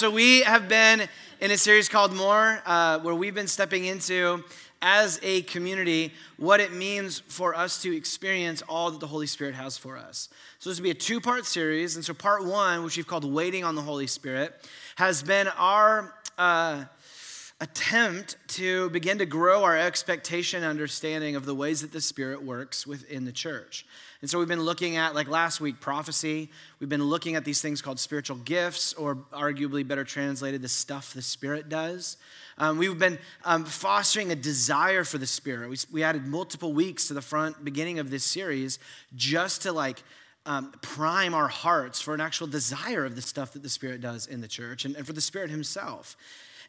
so we have been in a series called More, uh, where we've been stepping into, as a community, what it means for us to experience all that the Holy Spirit has for us. So this will be a two part series. And so, part one, which we've called Waiting on the Holy Spirit, has been our. Uh, attempt to begin to grow our expectation and understanding of the ways that the Spirit works within the church. And so we've been looking at, like last week, prophecy. We've been looking at these things called spiritual gifts, or arguably better translated, the stuff the Spirit does. Um, we've been um, fostering a desire for the Spirit. We, we added multiple weeks to the front beginning of this series just to like um, prime our hearts for an actual desire of the stuff that the Spirit does in the church and, and for the Spirit Himself.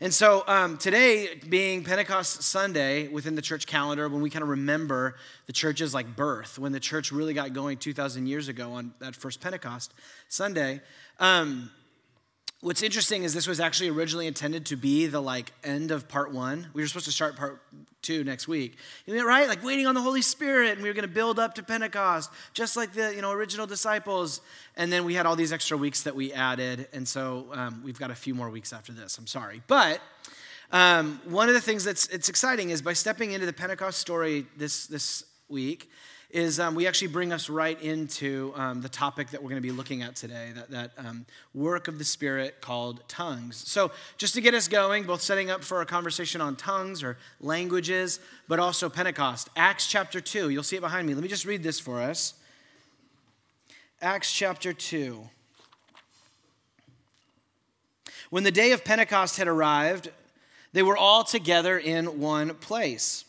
And so um, today, being Pentecost Sunday within the church calendar, when we kind of remember the church's like birth, when the church really got going 2,000 years ago on that first Pentecost Sunday, um, What's interesting is this was actually originally intended to be the like end of part one. We were supposed to start part two next week, right? Like waiting on the Holy Spirit, and we were going to build up to Pentecost, just like the you know original disciples. And then we had all these extra weeks that we added, and so um, we've got a few more weeks after this. I'm sorry, but um, one of the things that's it's exciting is by stepping into the Pentecost story this this week is um, we actually bring us right into um, the topic that we're going to be looking at today that, that um, work of the Spirit called tongues. So, just to get us going, both setting up for a conversation on tongues or languages, but also Pentecost. Acts chapter 2, you'll see it behind me. Let me just read this for us. Acts chapter 2. When the day of Pentecost had arrived, they were all together in one place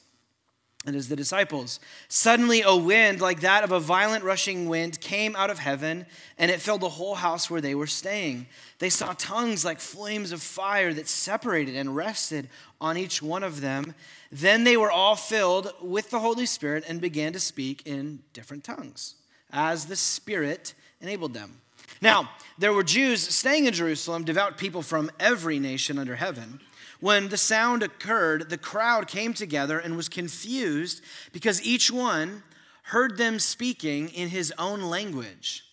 and as the disciples. Suddenly, a wind like that of a violent rushing wind came out of heaven, and it filled the whole house where they were staying. They saw tongues like flames of fire that separated and rested on each one of them. Then they were all filled with the Holy Spirit and began to speak in different tongues, as the Spirit enabled them. Now, there were Jews staying in Jerusalem, devout people from every nation under heaven. When the sound occurred, the crowd came together and was confused because each one heard them speaking in his own language.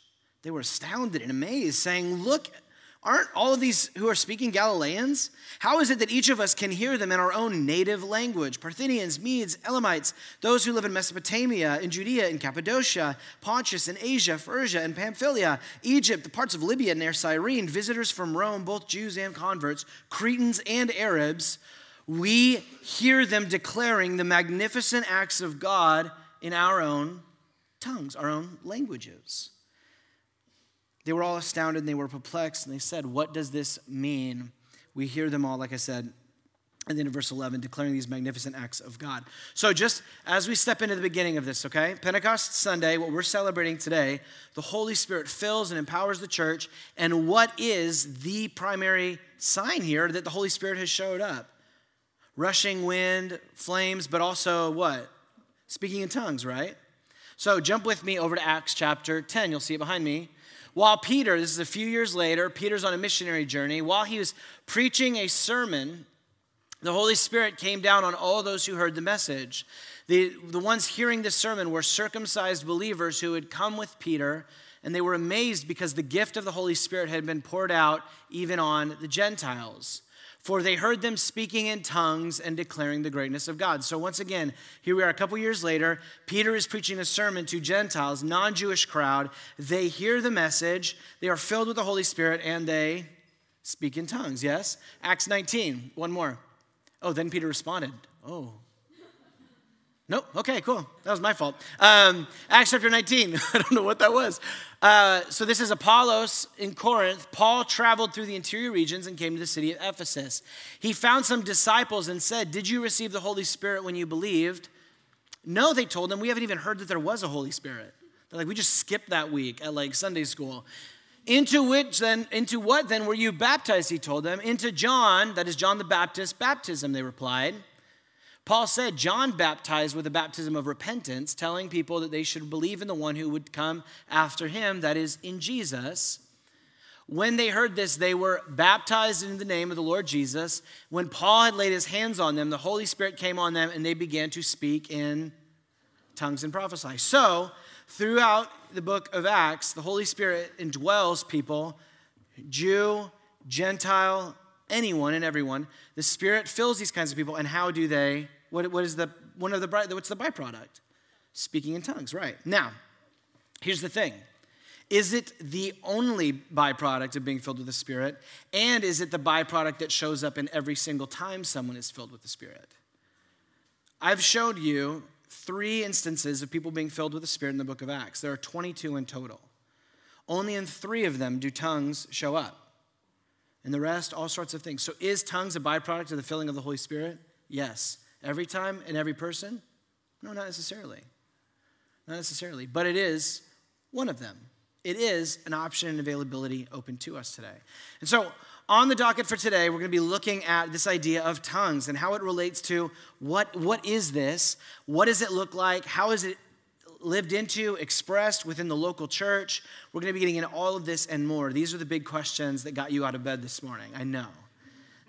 They were astounded and amazed, saying, Look, Aren't all of these who are speaking Galileans? How is it that each of us can hear them in our own native language? Parthians, Medes, Elamites, those who live in Mesopotamia, in Judea, in Cappadocia, Pontus, in Asia, Phrygia, and Pamphylia, Egypt, the parts of Libya near Cyrene, visitors from Rome, both Jews and converts, Cretans and Arabs, we hear them declaring the magnificent acts of God in our own tongues, our own languages. They were all astounded and they were perplexed and they said, What does this mean? We hear them all, like I said, and then in verse 11, declaring these magnificent acts of God. So, just as we step into the beginning of this, okay? Pentecost Sunday, what we're celebrating today, the Holy Spirit fills and empowers the church. And what is the primary sign here that the Holy Spirit has showed up? Rushing wind, flames, but also what? Speaking in tongues, right? So, jump with me over to Acts chapter 10. You'll see it behind me. While Peter, this is a few years later, Peter's on a missionary journey, while he was preaching a sermon, the Holy Spirit came down on all those who heard the message. The, the ones hearing the sermon were circumcised believers who had come with Peter, and they were amazed because the gift of the Holy Spirit had been poured out even on the Gentiles for they heard them speaking in tongues and declaring the greatness of God. So, once again, here we are a couple years later. Peter is preaching a sermon to Gentiles, non Jewish crowd. They hear the message, they are filled with the Holy Spirit, and they speak in tongues. Yes? Acts 19, one more. Oh, then Peter responded, Oh, Nope. Okay, cool. That was my fault. Um, Acts chapter 19. I don't know what that was. Uh, so this is Apollos in Corinth. Paul traveled through the interior regions and came to the city of Ephesus. He found some disciples and said, Did you receive the Holy Spirit when you believed? No, they told him. We haven't even heard that there was a Holy Spirit. They're like, we just skipped that week at like Sunday school. Into which then, into what then were you baptized? He told them. Into John, that is John the Baptist, baptism, they replied. Paul said John baptized with a baptism of repentance, telling people that they should believe in the one who would come after him, that is, in Jesus. When they heard this, they were baptized in the name of the Lord Jesus. When Paul had laid his hands on them, the Holy Spirit came on them and they began to speak in tongues and prophesy. So, throughout the book of Acts, the Holy Spirit indwells people, Jew, Gentile, anyone and everyone. The Spirit fills these kinds of people, and how do they? What, what is the one of the what's the byproduct? Speaking in tongues, right? Now, here's the thing. Is it the only byproduct of being filled with the Spirit? And is it the byproduct that shows up in every single time someone is filled with the Spirit? I've showed you three instances of people being filled with the Spirit in the book of Acts. There are 22 in total. Only in three of them do tongues show up. And the rest, all sorts of things. So, is tongues a byproduct of the filling of the Holy Spirit? Yes. Every time and every person? No, not necessarily. Not necessarily. But it is one of them. It is an option and availability open to us today. And so, on the docket for today, we're going to be looking at this idea of tongues and how it relates to what, what is this? What does it look like? How is it lived into, expressed within the local church? We're going to be getting into all of this and more. These are the big questions that got you out of bed this morning. I know.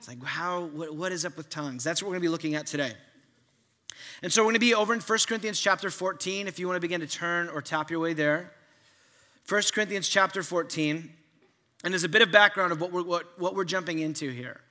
It's like, how, what, what is up with tongues? That's what we're going to be looking at today. And so we're going to be over in 1 Corinthians chapter 14, if you want to begin to turn or tap your way there. 1 Corinthians chapter 14. And there's a bit of background of what we're, what, what we're jumping into here.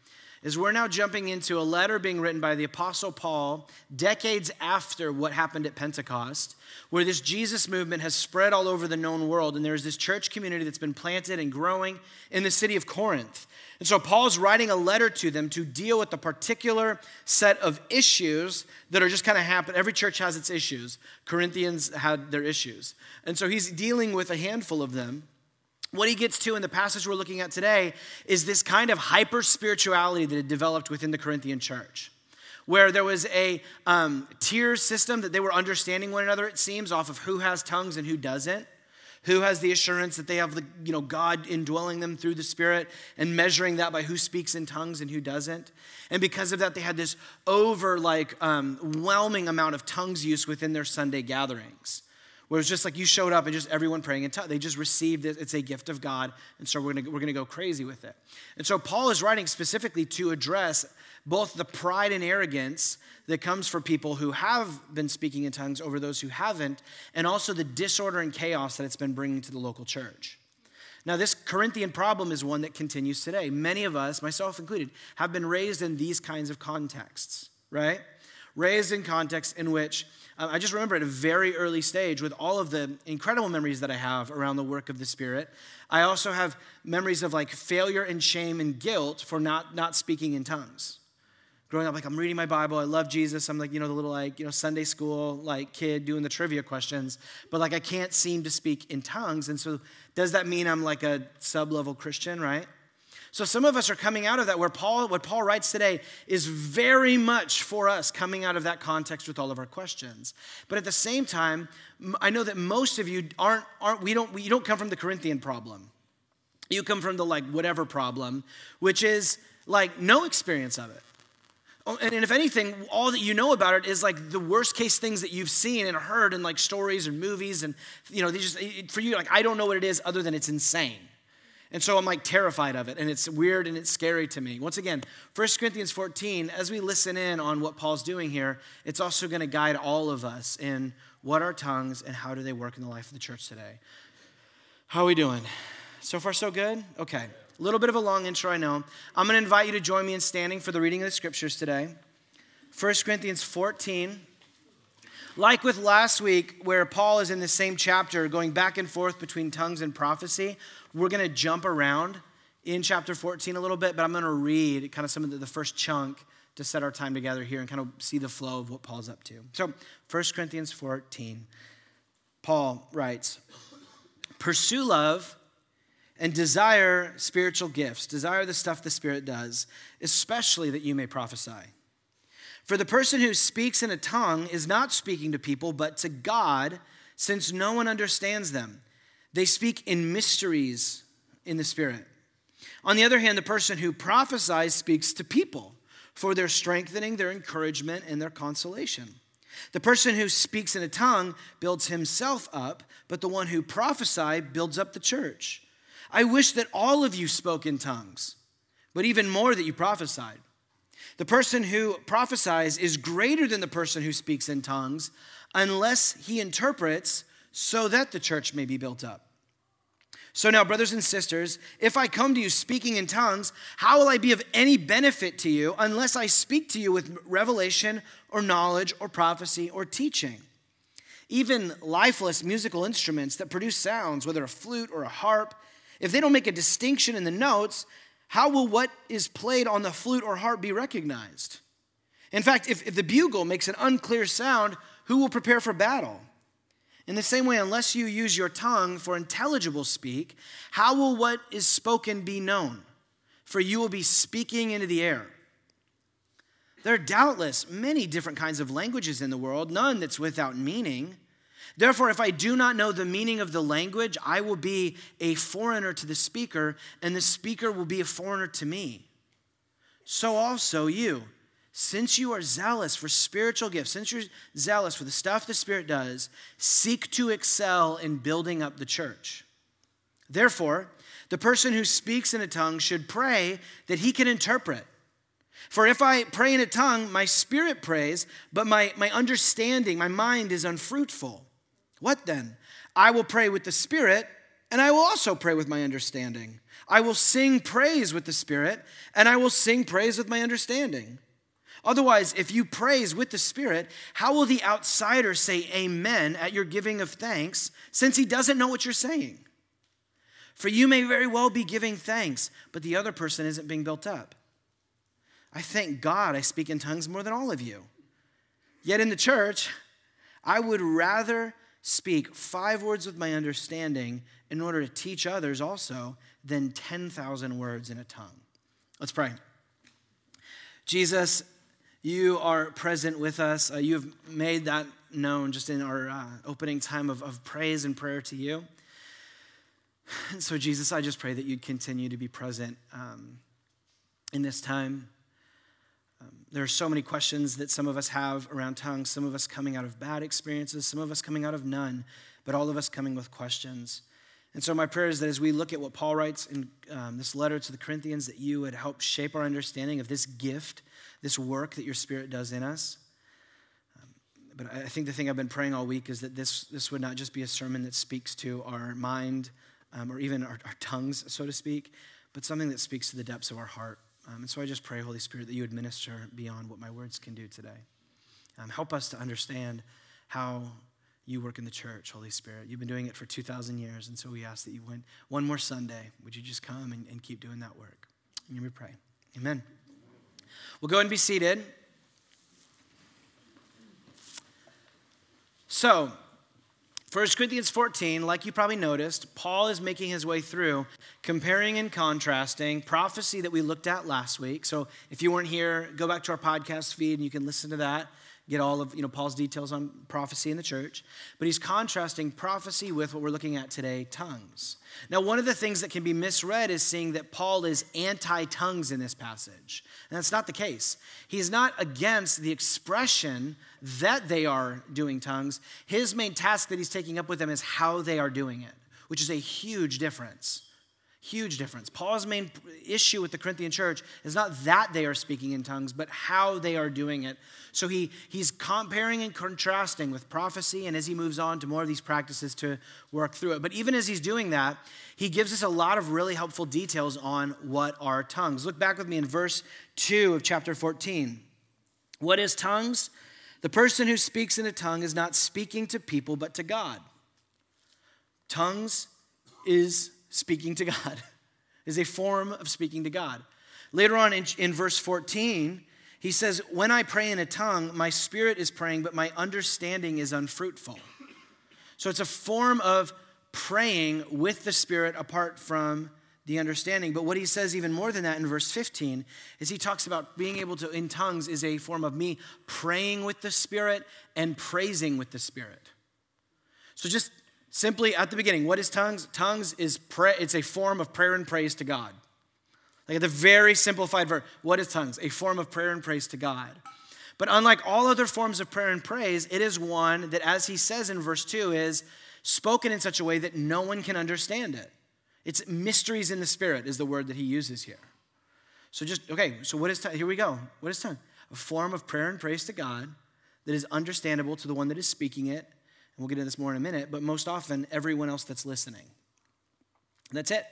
Is we're now jumping into a letter being written by the Apostle Paul decades after what happened at Pentecost, where this Jesus movement has spread all over the known world. And there's this church community that's been planted and growing in the city of Corinth. And so Paul's writing a letter to them to deal with the particular set of issues that are just kind of happen. Every church has its issues. Corinthians had their issues. And so he's dealing with a handful of them. What he gets to in the passage we're looking at today is this kind of hyper spirituality that had developed within the Corinthian church, where there was a um, tier system that they were understanding one another, it seems, off of who has tongues and who doesn't. Who has the assurance that they have the, you know, God indwelling them through the Spirit and measuring that by who speaks in tongues and who doesn't? And because of that, they had this over like um, amount of tongues use within their Sunday gatherings where it's just like you showed up and just everyone praying in tongues. They just received it. It's a gift of God. And so we're gonna, we're gonna go crazy with it. And so Paul is writing specifically to address both the pride and arrogance that comes for people who have been speaking in tongues over those who haven't, and also the disorder and chaos that it's been bringing to the local church. Now, this Corinthian problem is one that continues today. Many of us, myself included, have been raised in these kinds of contexts, right? Raised in contexts in which uh, I just remember at a very early stage, with all of the incredible memories that I have around the work of the Spirit, I also have memories of like failure and shame and guilt for not, not speaking in tongues. Growing up, like I'm reading my Bible, I love Jesus. I'm like, you know, the little like, you know, Sunday school like kid doing the trivia questions, but like I can't seem to speak in tongues. And so does that mean I'm like a sub-level Christian, right? So some of us are coming out of that where Paul, what Paul writes today is very much for us coming out of that context with all of our questions. But at the same time, I know that most of you aren't, aren't we don't, you don't come from the Corinthian problem. You come from the like whatever problem, which is like no experience of it. Oh, and if anything, all that you know about it is like the worst case things that you've seen and heard in like stories and movies. And, you know, they just, for you, like, I don't know what it is other than it's insane. And so I'm like terrified of it, and it's weird and it's scary to me. Once again, 1 Corinthians 14, as we listen in on what Paul's doing here, it's also going to guide all of us in what are tongues and how do they work in the life of the church today. How are we doing? So far, so good? Okay. A little bit of a long intro, I know. I'm going to invite you to join me in standing for the reading of the scriptures today. 1 Corinthians 14. Like with last week, where Paul is in the same chapter going back and forth between tongues and prophecy, we're going to jump around in chapter 14 a little bit, but I'm going to read kind of some of the, the first chunk to set our time together here and kind of see the flow of what Paul's up to. So, 1 Corinthians 14, Paul writes Pursue love and desire spiritual gifts, desire the stuff the Spirit does, especially that you may prophesy. For the person who speaks in a tongue is not speaking to people, but to God, since no one understands them. They speak in mysteries in the Spirit. On the other hand, the person who prophesies speaks to people for their strengthening, their encouragement, and their consolation. The person who speaks in a tongue builds himself up, but the one who prophesies builds up the church. I wish that all of you spoke in tongues, but even more that you prophesied. The person who prophesies is greater than the person who speaks in tongues unless he interprets so that the church may be built up. So now, brothers and sisters, if I come to you speaking in tongues, how will I be of any benefit to you unless I speak to you with revelation or knowledge or prophecy or teaching? Even lifeless musical instruments that produce sounds, whether a flute or a harp, if they don't make a distinction in the notes, how will what is played on the flute or harp be recognized? In fact, if, if the bugle makes an unclear sound, who will prepare for battle? In the same way, unless you use your tongue for intelligible speak, how will what is spoken be known? For you will be speaking into the air. There are doubtless many different kinds of languages in the world, none that's without meaning. Therefore, if I do not know the meaning of the language, I will be a foreigner to the speaker, and the speaker will be a foreigner to me. So also you since you are zealous for spiritual gifts, since you're zealous for the stuff the Spirit does, seek to excel in building up the church. Therefore, the person who speaks in a tongue should pray that he can interpret. For if I pray in a tongue, my spirit prays, but my, my understanding, my mind is unfruitful. What then? I will pray with the Spirit, and I will also pray with my understanding. I will sing praise with the Spirit, and I will sing praise with my understanding. Otherwise, if you praise with the Spirit, how will the outsider say amen at your giving of thanks since he doesn't know what you're saying? For you may very well be giving thanks, but the other person isn't being built up. I thank God I speak in tongues more than all of you. Yet in the church, I would rather speak five words with my understanding in order to teach others also than 10,000 words in a tongue. Let's pray. Jesus, you are present with us. Uh, you have made that known just in our uh, opening time of, of praise and prayer to you. And so, Jesus, I just pray that you'd continue to be present um, in this time. Um, there are so many questions that some of us have around tongues, some of us coming out of bad experiences, some of us coming out of none, but all of us coming with questions. And so, my prayer is that as we look at what Paul writes in um, this letter to the Corinthians, that you would help shape our understanding of this gift this work that your Spirit does in us. Um, but I think the thing I've been praying all week is that this, this would not just be a sermon that speaks to our mind um, or even our, our, tongues, so to speak, but something that speaks to the depths of our heart. Um, and so I just pray, Holy Spirit, that you would minister beyond what my words can do today. Um, help us to understand how you work in the church, Holy Spirit. You've been doing it for 2,000 years, and so we ask that you went one more Sunday. Would you just come and, and keep doing that work? And we pray. Amen. We'll go and be seated. So, 1 Corinthians 14, like you probably noticed, Paul is making his way through comparing and contrasting prophecy that we looked at last week. So if you weren't here, go back to our podcast feed and you can listen to that get all of you know paul's details on prophecy in the church but he's contrasting prophecy with what we're looking at today tongues. Now one of the things that can be misread is seeing that paul is anti-tongues in this passage and that's not the case. He's not against the expression that they are doing tongues. His main task that he's taking up with them is how they are doing it which is a huge difference Huge difference. Paul's main issue with the Corinthian church is not that they are speaking in tongues, but how they are doing it. So he, he's comparing and contrasting with prophecy, and as he moves on to more of these practices to work through it. But even as he's doing that, he gives us a lot of really helpful details on what are tongues. Look back with me in verse 2 of chapter 14. What is tongues? The person who speaks in a tongue is not speaking to people, but to God. Tongues is speaking to God, is a form of speaking to God. Later on in, in verse 14, he says, When I pray in a tongue, my spirit is praying, but my understanding is unfruitful. So it's a form of praying with the spirit apart from the understanding. But what he says even more than that in verse 15 is he talks about being able to, in tongues, is a form of me praying with the spirit and praising with the spirit. So just Simply at the beginning, what is tongues? Tongues is it's a form of prayer and praise to God. Like at the very simplified version, what is tongues? A form of prayer and praise to God. But unlike all other forms of prayer and praise, it is one that, as he says in verse 2, is spoken in such a way that no one can understand it. It's mysteries in the spirit, is the word that he uses here. So just, okay, so what is tongue? Here we go. What is tongue? A form of prayer and praise to God that is understandable to the one that is speaking it we'll get into this more in a minute, but most often, everyone else that's listening. That's it.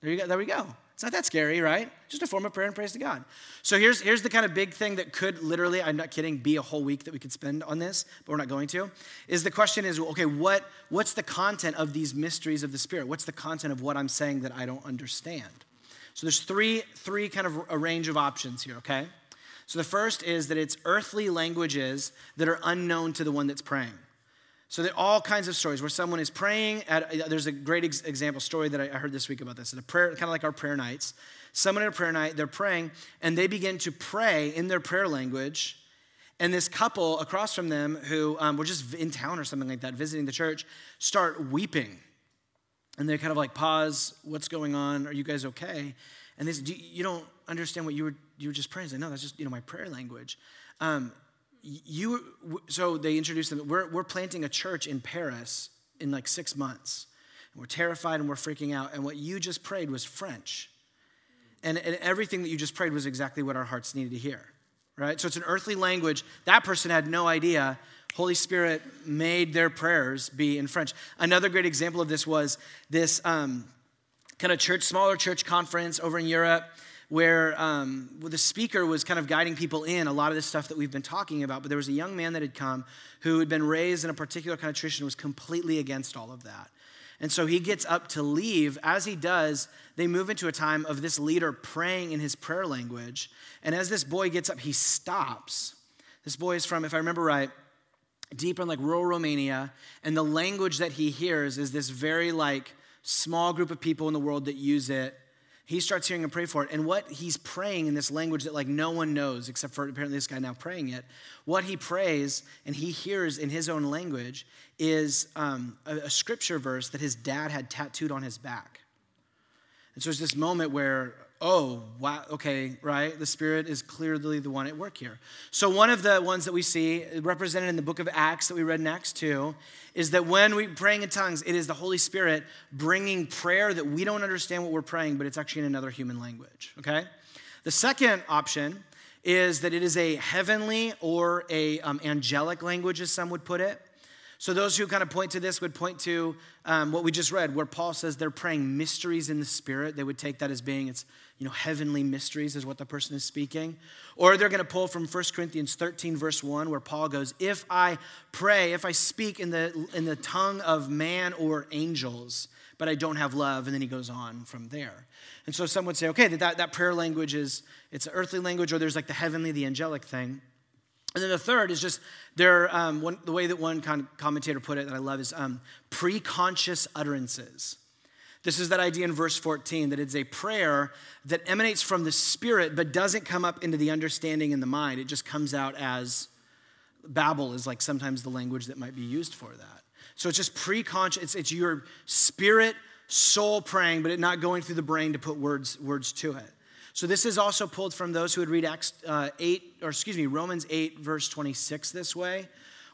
There you go. There we go. It's not that scary, right? Just a form of prayer and praise to God. So here's, here's the kind of big thing that could literally, I'm not kidding, be a whole week that we could spend on this, but we're not going to. Is the question is, okay, what, what's the content of these mysteries of the Spirit? What's the content of what I'm saying that I don't understand? So there's three, three kind of a range of options here, okay? So the first is that it's earthly languages that are unknown to the one that's praying. So there are all kinds of stories where someone is praying. At, there's a great ex- example story that I heard this week about this. At a prayer, kind of like our prayer nights. Someone at a prayer night, they're praying, and they begin to pray in their prayer language. And this couple across from them, who um, were just in town or something like that, visiting the church, start weeping. And they kind of like pause. What's going on? Are you guys okay? And they say, "You don't understand what you were you were just praying." I say, "No, that's just you know my prayer language." Um, you so they introduced them we're, we're planting a church in paris in like six months. And we're terrified and we're freaking out. And what you just prayed was french. And, and everything that you just prayed was exactly what our hearts needed to hear right? So it's an earthly language. That person had no idea holy spirit made their prayers be in french. Another great example of this was this um, kind of church smaller church conference over in europe where, um, the speaker was kind of guiding people in a lot of the stuff that we've been talking about. But there was a young man that had come who had been raised in a particular kind of tradition was completely against all of that. And so he gets up to leave. As he does, they move into a time of this leader praying in his prayer language. And as this boy gets up, he stops. This boy is from, if I remember right, deep in like rural Romania. And the language that he hears is this very like small group of people in the world that use it he starts hearing him pray for it. And what he's praying in this language that like no one knows except for apparently this guy now praying it, what he prays and he hears in his own language is um, a, a scripture verse that his dad had tattooed on his back. And so there's this moment where oh, wow, okay, right? The Spirit is clearly the one at work here. So, one of the ones that we see represented in the book of Acts that we read next to is that when we're praying in tongues, it is the Holy Spirit bringing prayer that we don't understand what we're praying, but it's actually in another human language, okay? The second option is that it is a heavenly or a um, angelic language, as some would put it. So, those who kind of point to this would point to um, what we just read, where Paul says they're praying mysteries in the Spirit. They would take that as being it's you know heavenly mysteries is what the person is speaking. Or they're going to pull from 1 Corinthians 13 verse 1 where Paul goes, "If I pray, if I speak in the in the tongue of man or angels, but I don't have love," and then he goes on from there. And so some would say, okay, that, that, prayer language is it's an earthly language, or there's like the heavenly, the angelic thing. And then the third is just there. Um, one, the way that one commentator put it that I love is um, pre-conscious utterances. This is that idea in verse 14 that it's a prayer that emanates from the spirit but doesn't come up into the understanding in the mind. It just comes out as babble is like sometimes the language that might be used for that. So it's just pre-conscious. It's, it's your spirit, soul praying, but it not going through the brain to put words words to it. So this is also pulled from those who would read Acts uh, 8, or excuse me, Romans 8, verse 26 this way,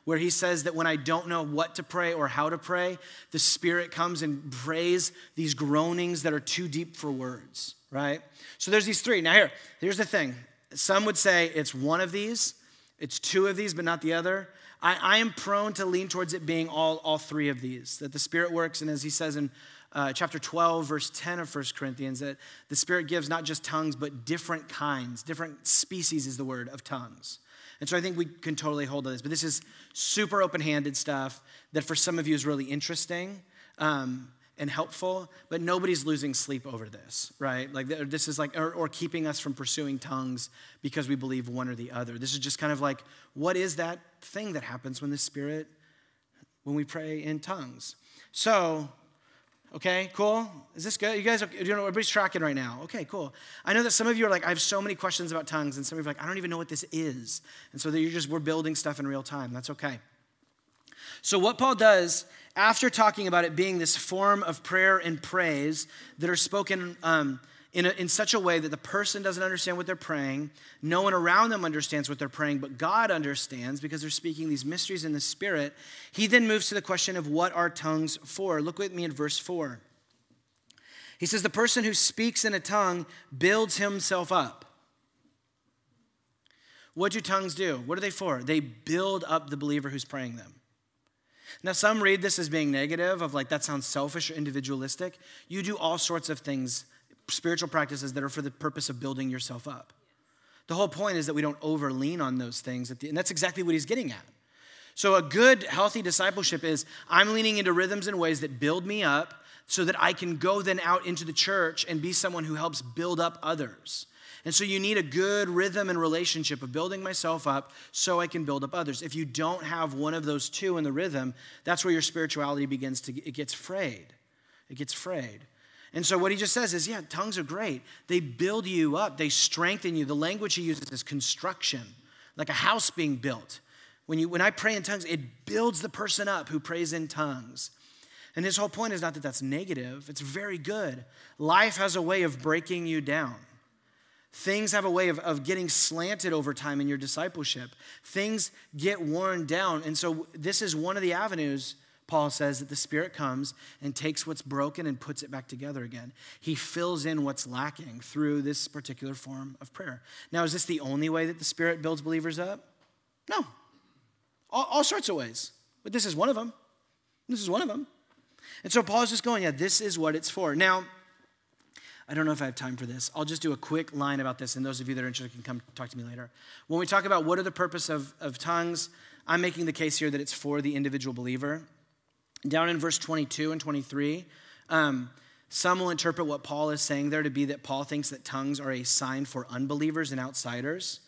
where he says that when I don't know what to pray or how to pray, the Spirit comes and prays these groanings that are too deep for words, right? So there's these three. Now here, here's the thing. Some would say it's one of these, it's two of these, but not the other. I, I am prone to lean towards it being all, all three of these, that the Spirit works, and as he says in uh, chapter 12, verse 10 of 1 Corinthians, that the Spirit gives not just tongues, but different kinds, different species is the word of tongues. And so I think we can totally hold on this. But this is super open handed stuff that for some of you is really interesting. Um, and helpful, but nobody's losing sleep over this, right? Like this is like, or, or, keeping us from pursuing tongues because we believe one or the other. This is just kind of like, what is that thing that happens when the Spirit, when we pray in tongues? So Okay, cool. Is this good? You guys, are, you know, everybody's tracking right now. Okay, cool. I know that some of you are like, I have so many questions about tongues, and some of you are like, I don't even know what this is. And so you're just, we're building stuff in real time. That's okay. So, what Paul does after talking about it being this form of prayer and praise that are spoken um, in, a, in such a way that the person doesn't understand what they're praying. No one around them understands what they're praying, but God understands because they're speaking these mysteries in the Spirit. He then moves to the question of what are tongues for? Look with me at verse 4. He says, The person who speaks in a tongue builds himself up. What do tongues do? What are they for? They build up the believer who's praying them. Now, some read this as being negative, of like, that sounds selfish or individualistic. You do all sorts of things, spiritual practices that are for the purpose of building yourself up. The whole point is that we don't over lean on those things, the, and that's exactly what he's getting at. So, a good, healthy discipleship is I'm leaning into rhythms and ways that build me up so that I can go then out into the church and be someone who helps build up others. And so you need a good rhythm and relationship of building myself up so I can build up others. If you don't have one of those two in the rhythm, that's where your spirituality begins to it gets frayed. It gets frayed. And so what he just says is, yeah, tongues are great. They build you up, they strengthen you. The language he uses is construction, like a house being built. When, you, when I pray in tongues, it builds the person up who prays in tongues. And his whole point is not that that's negative, it's very good. Life has a way of breaking you down. Things have a way of, of getting slanted over time in your discipleship. Things get worn down. And so, this is one of the avenues, Paul says, that the Spirit comes and takes what's broken and puts it back together again. He fills in what's lacking through this particular form of prayer. Now, is this the only way that the Spirit builds believers up? No. All, all sorts of ways. But this is one of them. This is one of them. And so, Paul's just going, yeah, this is what it's for. Now, I don't know if I have time for this. I'll just do a quick line about this, and those of you that are interested can come talk to me later. When we talk about what are the purpose of, of tongues, I'm making the case here that it's for the individual believer. Down in verse 22 and 23, um, some will interpret what Paul is saying there to be that Paul thinks that tongues are a sign for unbelievers and outsiders.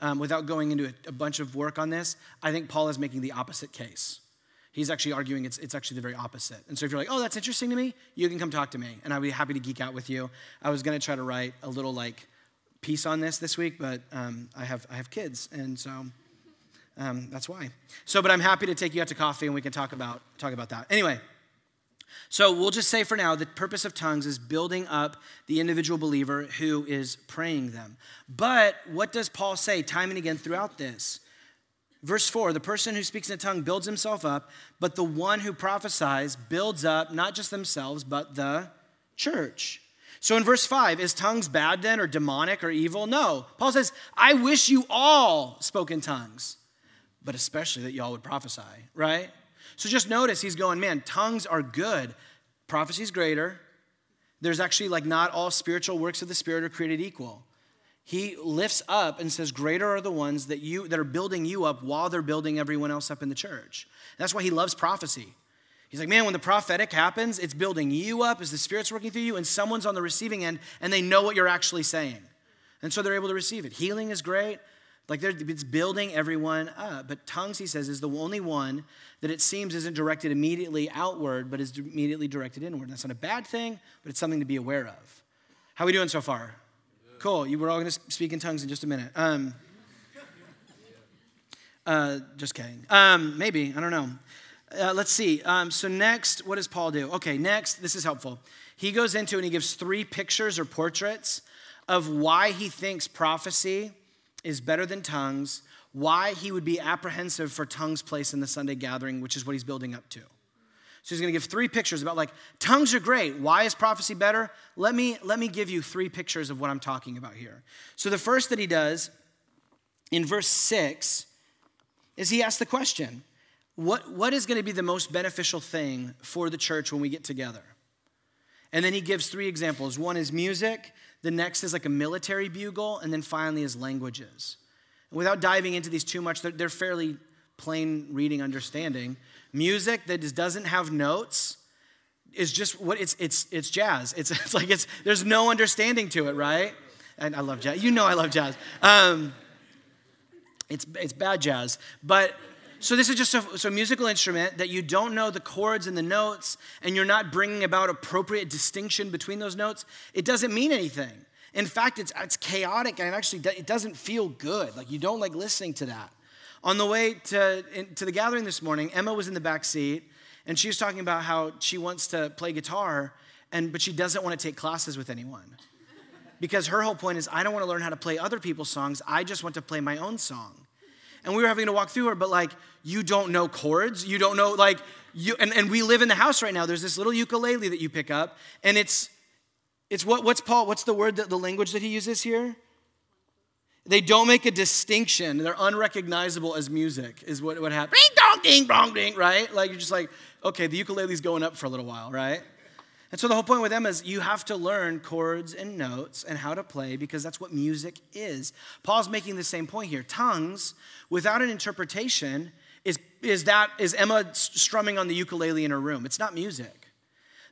Um, without going into a, a bunch of work on this, I think Paul is making the opposite case. He's actually arguing it's, it's actually the very opposite. And so if you're like, oh, that's interesting to me, you can come talk to me, and I'd be happy to geek out with you. I was going to try to write a little like piece on this this week, but um, I have I have kids, and so um, that's why. So, but I'm happy to take you out to coffee, and we can talk about talk about that. Anyway. So we'll just say for now the purpose of tongues is building up the individual believer who is praying them. But what does Paul say time and again throughout this? Verse 4 the person who speaks in a tongue builds himself up, but the one who prophesies builds up not just themselves, but the church. So in verse 5, is tongues bad then or demonic or evil? No. Paul says, I wish you all spoke in tongues, but especially that y'all would prophesy, right? So just notice he's going, man, tongues are good. Prophecy's greater. There's actually like not all spiritual works of the Spirit are created equal he lifts up and says greater are the ones that you that are building you up while they're building everyone else up in the church that's why he loves prophecy he's like man when the prophetic happens it's building you up as the spirit's working through you and someone's on the receiving end and they know what you're actually saying and so they're able to receive it healing is great like it's building everyone up but tongues he says is the only one that it seems isn't directed immediately outward but is immediately directed inward that's not a bad thing but it's something to be aware of how we doing so far Cool. You were all going to speak in tongues in just a minute. Um, uh, just kidding. Um, maybe. I don't know. Uh, let's see. Um, so, next, what does Paul do? Okay, next, this is helpful. He goes into and he gives three pictures or portraits of why he thinks prophecy is better than tongues, why he would be apprehensive for tongues' place in the Sunday gathering, which is what he's building up to. So he's going to give three pictures about like tongues are great. Why is prophecy better? Let me let me give you three pictures of what I'm talking about here. So the first that he does in verse 6 is he asks the question, what, what is going to be the most beneficial thing for the church when we get together? And then he gives three examples. One is music, the next is like a military bugle, and then finally is languages. And without diving into these too much, they're, they're fairly plain reading understanding. Music that doesn't have notes is just what it's it's it's jazz. It's it's like it's there's no understanding to it, right? And I love jazz. You know I love jazz. Um, it's it's bad jazz, but so this is just a so musical instrument that you don't know the chords and the notes, and you're not bringing about appropriate distinction between those notes. It doesn't mean anything. In fact, it's it's chaotic and it actually it doesn't feel good. Like you don't like listening to that. On the way to, in, to the gathering this morning, Emma was in the back seat, and she was talking about how she wants to play guitar, and, but she doesn't want to take classes with anyone. Because her whole point is, I don't want to learn how to play other people's songs, I just want to play my own song. And we were having to walk through her, but like, you don't know chords, you don't know, like, you, and, and we live in the house right now. There's this little ukulele that you pick up, and it's, it's what, what's Paul, what's the word, that, the language that he uses here? they don't make a distinction. They're unrecognizable as music, is what, what happens. Ding dong, ding dong, ding, right? Like you're just like, okay, the ukulele's going up for a little while, right? And so the whole point with them is you have to learn chords and notes and how to play because that's what music is. Paul's making the same point here. Tongues, without an interpretation, is, is that is Emma strumming on the ukulele in her room. It's not music.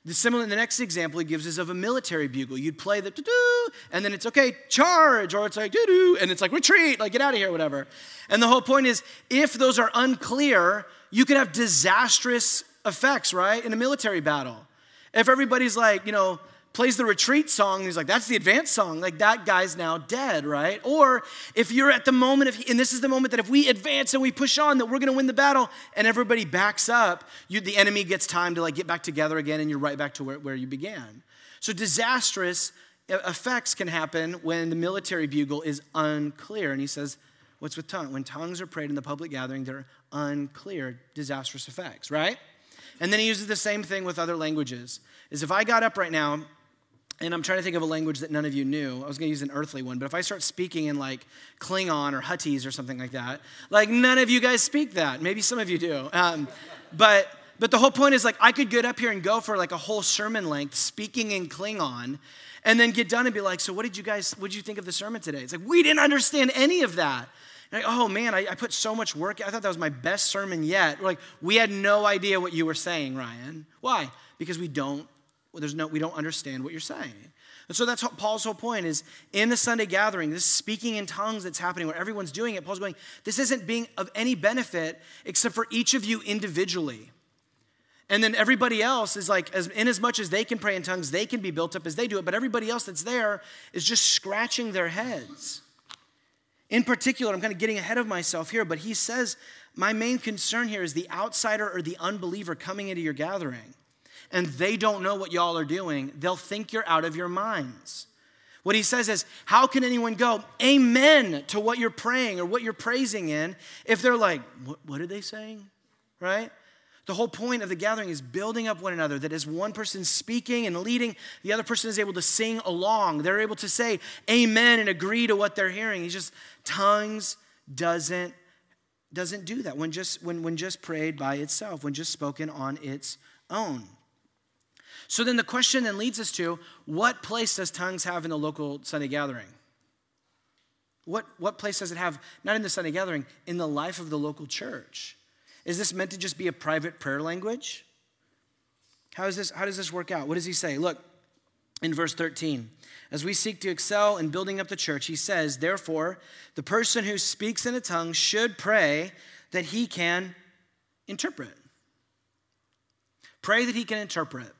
The similar, the next example he gives is of a military bugle. You'd play the doo and then it's okay, charge, or it's like doo doo, and it's like retreat, like get out of here, whatever. And the whole point is, if those are unclear, you could have disastrous effects, right, in a military battle. If everybody's like, you know, plays the retreat song, he's like, that's the advanced song. Like that guy's now dead, right? Or if you're at the moment, of, and this is the moment that if we advance and we push on, that we're going to win the battle, and everybody backs up, you, the enemy gets time to like get back together again, and you're right back to where, where you began. So disastrous effects can happen when the military bugle is unclear. And he says, what's with tongue? When tongues are prayed in the public gathering, they're unclear, disastrous effects, right? And then he uses the same thing with other languages. Is if I got up right now and I'm trying to think of a language that none of you knew. I was going to use an earthly one, but if I start speaking in like Klingon or Huttese or something like that, like none of you guys speak that. Maybe some of you do. Um, but but the whole point is like I could get up here and go for like a whole sermon length speaking in Klingon, and then get done and be like, so what did you guys? What did you think of the sermon today? It's like we didn't understand any of that. Like, oh man, I, I, put so much work. I thought that was my best sermon yet. We're Like, we had no idea what you were saying, Ryan. Why? Because we don't well, there's no, we don't understand what you're saying. And so that's what Paul's whole point is in the Sunday gathering, this speaking in tongues that's happening where everyone's doing it, Paul's going, this isn't being of any benefit except for each of you individually. And then everybody else is like, as, in as much as they can pray in tongues, they can be built up as they do it, but everybody else that's there is just scratching their heads. In particular, I'm kind of getting ahead of myself here, but he says, my main concern here is the outsider or the unbeliever coming into your gathering and they don't know what y'all are doing, they'll think you're out of your minds. What he says is, How can anyone go amen to what you're praying or what you're praising in if they're like, What, what are they saying? Right? The whole point of the gathering is building up one another, that as one person speaking and leading, the other person is able to sing along. They're able to say amen and agree to what they're hearing. He's just, tongues doesn't, doesn't do that when just, when, when just prayed by itself, when just spoken on its own. So then the question then leads us to what place does tongues have in the local Sunday gathering? What, what place does it have, not in the Sunday gathering, in the life of the local church? Is this meant to just be a private prayer language? How, is this, how does this work out? What does he say? Look, in verse 13, as we seek to excel in building up the church, he says, Therefore, the person who speaks in a tongue should pray that he can interpret. Pray that he can interpret.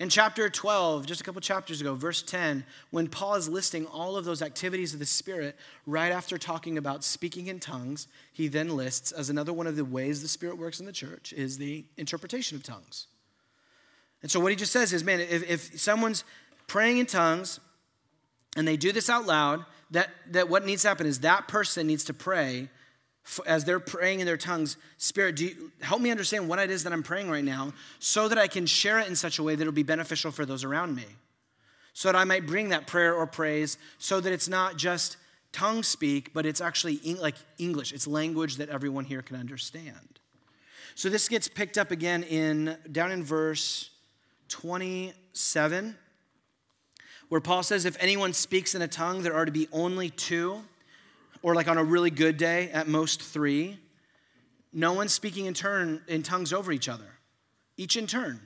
In chapter 12, just a couple chapters ago, verse 10, when Paul is listing all of those activities of the Spirit, right after talking about speaking in tongues, he then lists as another one of the ways the Spirit works in the church is the interpretation of tongues. And so what he just says is, man, if, if someone's praying in tongues and they do this out loud, that, that what needs to happen is that person needs to pray as they're praying in their tongues, Spirit, do you, help me understand what it is that I'm praying right now so that I can share it in such a way that it'll be beneficial for those around me. So that I might bring that prayer or praise so that it's not just tongue speak, but it's actually like English. It's language that everyone here can understand. So this gets picked up again in down in verse 27, where Paul says, If anyone speaks in a tongue, there are to be only two or like on a really good day, at most three. No one's speaking in turn in tongues over each other, each in turn.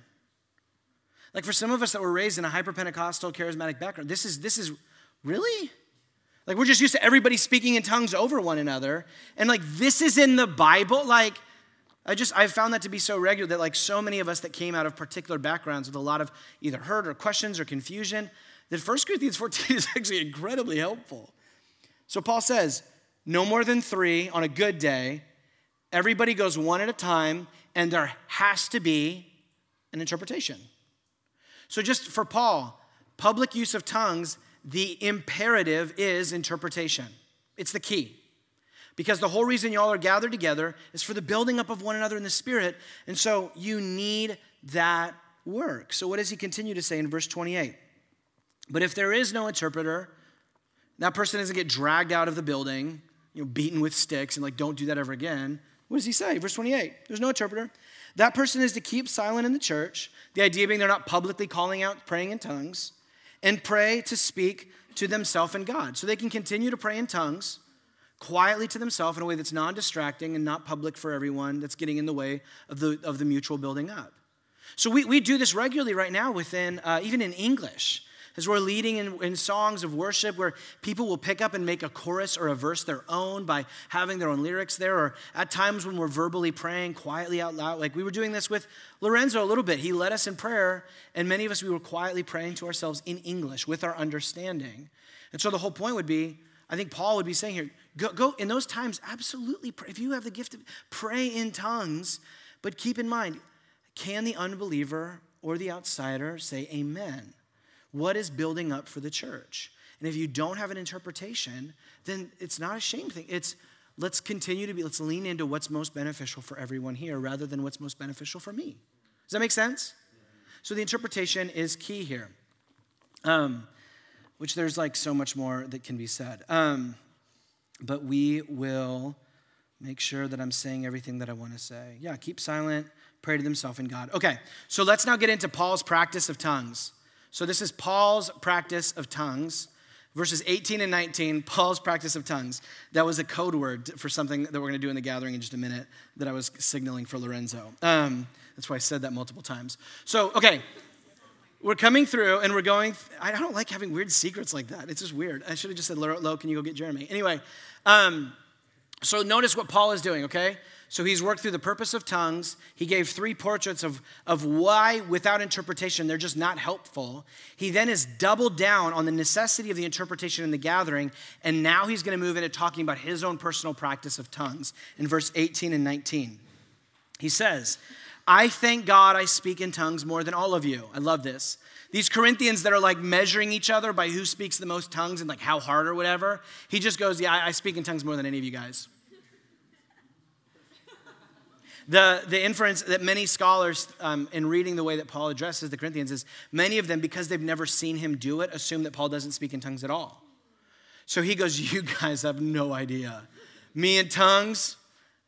Like for some of us that were raised in a hyper Pentecostal charismatic background, this is this is really like we're just used to everybody speaking in tongues over one another, and like this is in the Bible. Like I just I've found that to be so regular that like so many of us that came out of particular backgrounds with a lot of either hurt or questions or confusion, that 1 Corinthians 14 is actually incredibly helpful. So Paul says, no more than three on a good day. Everybody goes one at a time, and there has to be an interpretation. So, just for Paul, public use of tongues, the imperative is interpretation. It's the key. Because the whole reason y'all are gathered together is for the building up of one another in the Spirit. And so you need that work. So, what does he continue to say in verse 28? But if there is no interpreter, That person doesn't get dragged out of the building, you know, beaten with sticks and like, don't do that ever again. What does he say? Verse 28. There's no interpreter. That person is to keep silent in the church. The idea being they're not publicly calling out praying in tongues and pray to speak to themselves and God. So they can continue to pray in tongues quietly to themselves in a way that's non distracting and not public for everyone, that's getting in the way of the, of the mutual building up. So we, we do this regularly right now within, uh, even in English as we're leading in, in, songs of worship where people will pick up and make a chorus or a verse their own by having their own lyrics there, or at times when we're verbally praying quietly out loud. Like we were doing this with Lorenzo a little bit. He led us in prayer, and many of us, we were quietly praying to ourselves in English with our understanding. And so the whole point would be I think Paul would be saying here go, go in those times, absolutely pray. If you have the gift of pray in tongues, but keep in mind, can the unbeliever or the outsider say amen? What is building up for the church? And if you don't have an interpretation, then it's not a shame thing. It's let's continue to be, let's lean into what's most beneficial for everyone here rather than what's most beneficial for me. Does that make sense? So the interpretation is key here. Um, which there's like so much more that can be said. Um, but we will make sure that I'm saying everything that I want to say. Yeah, keep silent, pray to themselves and God. Okay, so let's now get into Paul's practice of tongues. So this is Paul's practice of tongues. Verses 18 and 19, Paul's practice of tongues. That was a code word for something that we're going to do in the gathering in just a minute that I was signaling for Lorenzo. Um, that's why I said that multiple times. So, okay, we're coming through and we're going. I don't like having weird secrets like that. It's just weird. I should have just said, Lo, can you go get Jeremy? Anyway, um, so notice what Paul is doing, okay? So he's worked through the purpose of tongues. He gave three portraits of, of why, without interpretation, they're just not helpful. He then has doubled down on the necessity of the interpretation in the gathering, and now he's going to move into talking about his own personal practice of tongues in verse 18 and 19. He says, I thank God I speak in tongues more than all of you. I love this. These Corinthians that are like measuring each other by who speaks the most tongues and like how hard or whatever, he just goes, Yeah, I speak in tongues more than any of you guys. The, the inference that many scholars, um, in reading the way that Paul addresses the Corinthians, is many of them, because they've never seen him do it, assume that Paul doesn't speak in tongues at all. So he goes, You guys have no idea. Me in tongues,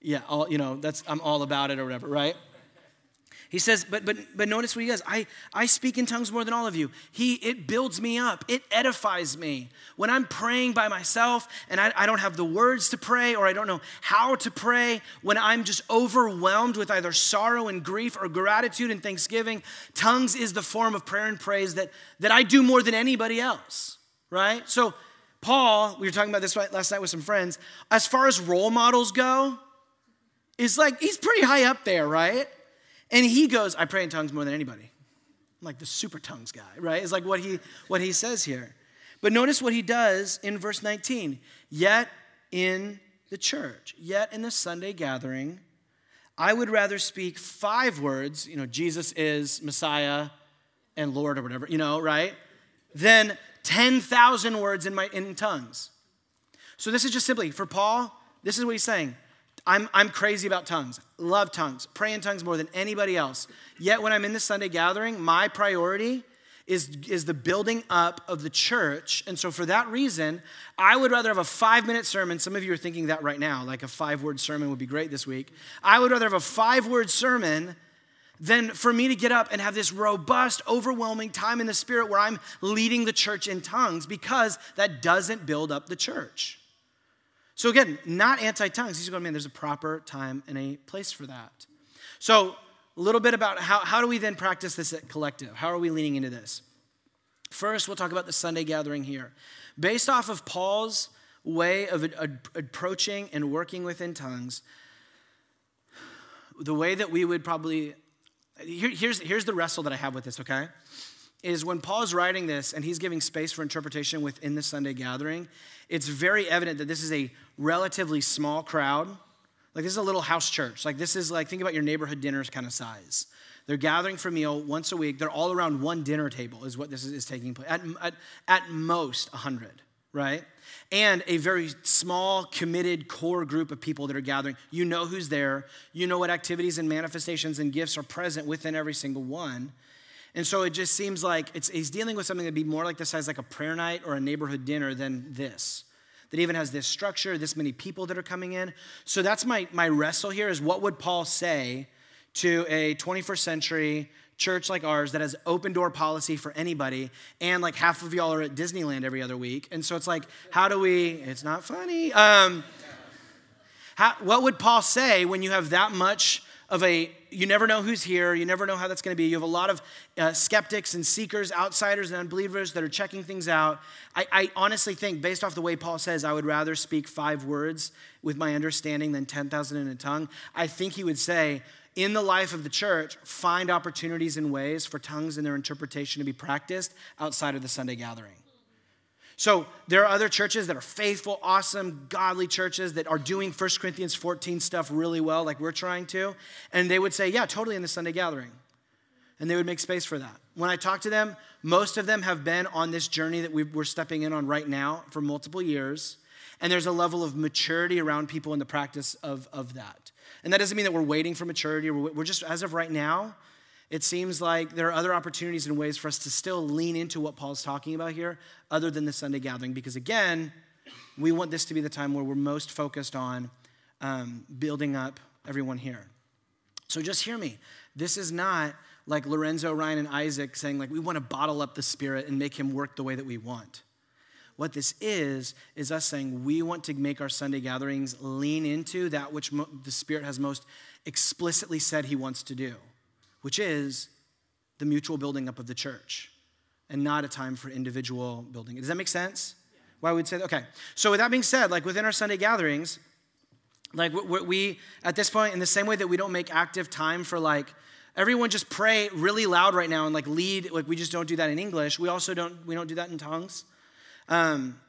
yeah, all, you know, that's, I'm all about it or whatever, right? He says, but but but notice what he does. I, I speak in tongues more than all of you. He it builds me up, it edifies me. When I'm praying by myself and I, I don't have the words to pray or I don't know how to pray, when I'm just overwhelmed with either sorrow and grief or gratitude and thanksgiving, tongues is the form of prayer and praise that, that I do more than anybody else. Right? So Paul, we were talking about this last night with some friends, as far as role models go, is like he's pretty high up there, right? And he goes, I pray in tongues more than anybody. I'm like the super tongues guy, right? It's like what he what he says here. But notice what he does in verse 19. Yet in the church, yet in the Sunday gathering, I would rather speak five words, you know, Jesus is Messiah and Lord or whatever, you know, right? Than 10,000 words in my in tongues. So this is just simply for Paul, this is what he's saying. I'm, I'm crazy about tongues, love tongues, pray in tongues more than anybody else. Yet when I'm in the Sunday gathering, my priority is, is the building up of the church. And so for that reason, I would rather have a five minute sermon. Some of you are thinking that right now, like a five word sermon would be great this week. I would rather have a five word sermon than for me to get up and have this robust, overwhelming time in the Spirit where I'm leading the church in tongues because that doesn't build up the church. So again, not anti-tongues. He's going, man, there's a proper time and a place for that. So a little bit about how, how do we then practice this at collective? How are we leaning into this? First, we'll talk about the Sunday gathering here. Based off of Paul's way of approaching and working within tongues, the way that we would probably, here, here's, here's the wrestle that I have with this, okay? Is when Paul is writing this and he's giving space for interpretation within the Sunday gathering, it's very evident that this is a relatively small crowd. Like this is a little house church. Like this is like, think about your neighborhood dinners kind of size. They're gathering for meal once a week. They're all around one dinner table, is what this is, is taking place. At, at, at most, 100, right? And a very small, committed core group of people that are gathering. You know who's there. You know what activities and manifestations and gifts are present within every single one. And so it just seems like he's dealing with something that'd be more like the size like a prayer night or a neighborhood dinner than this. That even has this structure, this many people that are coming in. So that's my, my wrestle here is what would Paul say to a 21st century church like ours that has open door policy for anybody, and like half of y'all are at Disneyland every other week. And so it's like, how do we, it's not funny. Um, how, what would Paul say when you have that much of a, you never know who's here, you never know how that's going to be. You have a lot of uh, skeptics and seekers, outsiders and unbelievers that are checking things out. I, I honestly think, based off the way Paul says, I would rather speak five words with my understanding than 10,000 in a tongue. I think he would say, in the life of the church, find opportunities and ways for tongues and their interpretation to be practiced outside of the Sunday gathering. So there are other churches that are faithful, awesome, godly churches that are doing 1 Corinthians 14 stuff really well, like we're trying to. And they would say, yeah, totally in the Sunday gathering. And they would make space for that. When I talk to them, most of them have been on this journey that we're stepping in on right now for multiple years. And there's a level of maturity around people in the practice of, of that. And that doesn't mean that we're waiting for maturity. We're just, as of right now, it seems like there are other opportunities and ways for us to still lean into what Paul's talking about here, other than the Sunday gathering. Because again, we want this to be the time where we're most focused on um, building up everyone here. So just hear me. This is not like Lorenzo, Ryan, and Isaac saying, like, we want to bottle up the Spirit and make him work the way that we want. What this is, is us saying we want to make our Sunday gatherings lean into that which mo- the Spirit has most explicitly said he wants to do which is the mutual building up of the church and not a time for individual building. Does that make sense? Why we'd say, okay. So, with that being said, like within our Sunday gatherings, like we, at this point, in the same way that we don't make active time for like, everyone just pray really loud right now and like lead, like we just don't do that in English. We also don't, we don't do that in tongues. Um,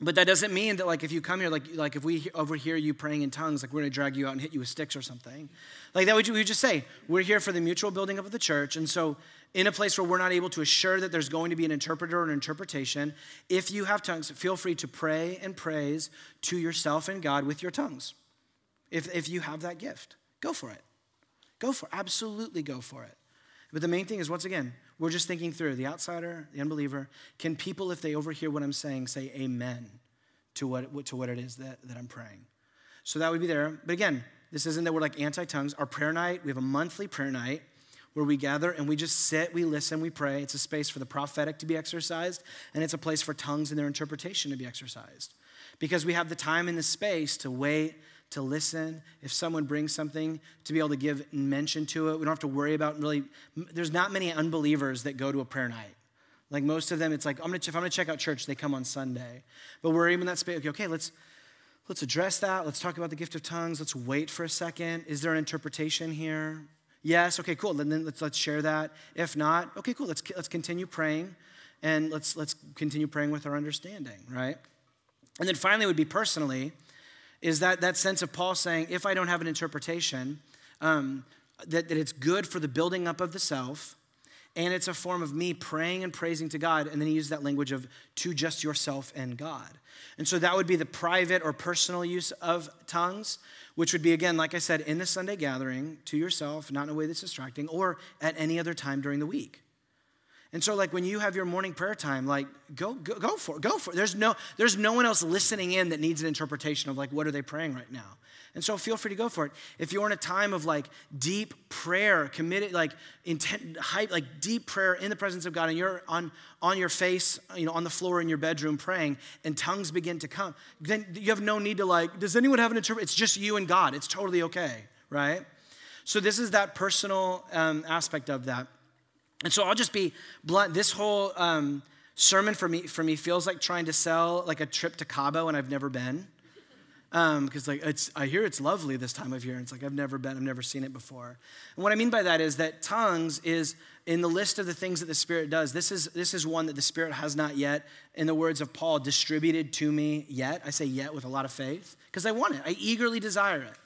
but that doesn't mean that like if you come here, like like if we overhear you praying in tongues, like we're gonna drag you out and hit you with sticks or something. Like that would we would just say, we're here for the mutual building up of the church. And so in a place where we're not able to assure that there's going to be an interpreter or an interpretation, if you have tongues, feel free to pray and praise to yourself and God with your tongues. If if you have that gift, go for it. Go for it. Absolutely go for it. But the main thing is once again, we're just thinking through the outsider, the unbeliever. Can people, if they overhear what I'm saying, say amen to what, to what it is that, that I'm praying? So that would be there. But again, this isn't that we're like anti tongues. Our prayer night, we have a monthly prayer night where we gather and we just sit, we listen, we pray. It's a space for the prophetic to be exercised, and it's a place for tongues and their interpretation to be exercised. Because we have the time and the space to wait to listen. If someone brings something, to be able to give mention to it. We don't have to worry about really, there's not many unbelievers that go to a prayer night. Like most of them, it's like, I'm gonna, if I'm gonna check out church, they come on Sunday. But we're even in that space, okay, okay, let's, let's address that. Let's talk about the gift of tongues. Let's wait for a second. Is there an interpretation here? Yes, okay, cool. Then let's, let's share that. If not, okay, cool. Let's, let's continue praying and let's, let's continue praying with our understanding, right? And then finally, would be personally, is that, that sense of Paul saying, if I don't have an interpretation, um, that, that it's good for the building up of the self, and it's a form of me praying and praising to God. And then he uses that language of to just yourself and God. And so that would be the private or personal use of tongues, which would be, again, like I said, in the Sunday gathering to yourself, not in a way that's distracting, or at any other time during the week. And so, like when you have your morning prayer time, like go, go, go for it, go for it. There's no, there's no one else listening in that needs an interpretation of like what are they praying right now. And so feel free to go for it. If you're in a time of like deep prayer, committed, like intent, hype, like deep prayer in the presence of God, and you're on, on your face, you know, on the floor in your bedroom praying, and tongues begin to come, then you have no need to like, does anyone have an interpret? It's just you and God. It's totally okay, right? So this is that personal um, aspect of that. And so I'll just be blunt. This whole um, sermon for me, for me feels like trying to sell like a trip to Cabo and I've never been. Because um, like it's, I hear it's lovely this time of year. And it's like I've never been, I've never seen it before. And what I mean by that is that tongues is in the list of the things that the Spirit does. This is this is one that the Spirit has not yet, in the words of Paul, distributed to me yet. I say yet with a lot of faith because I want it. I eagerly desire it,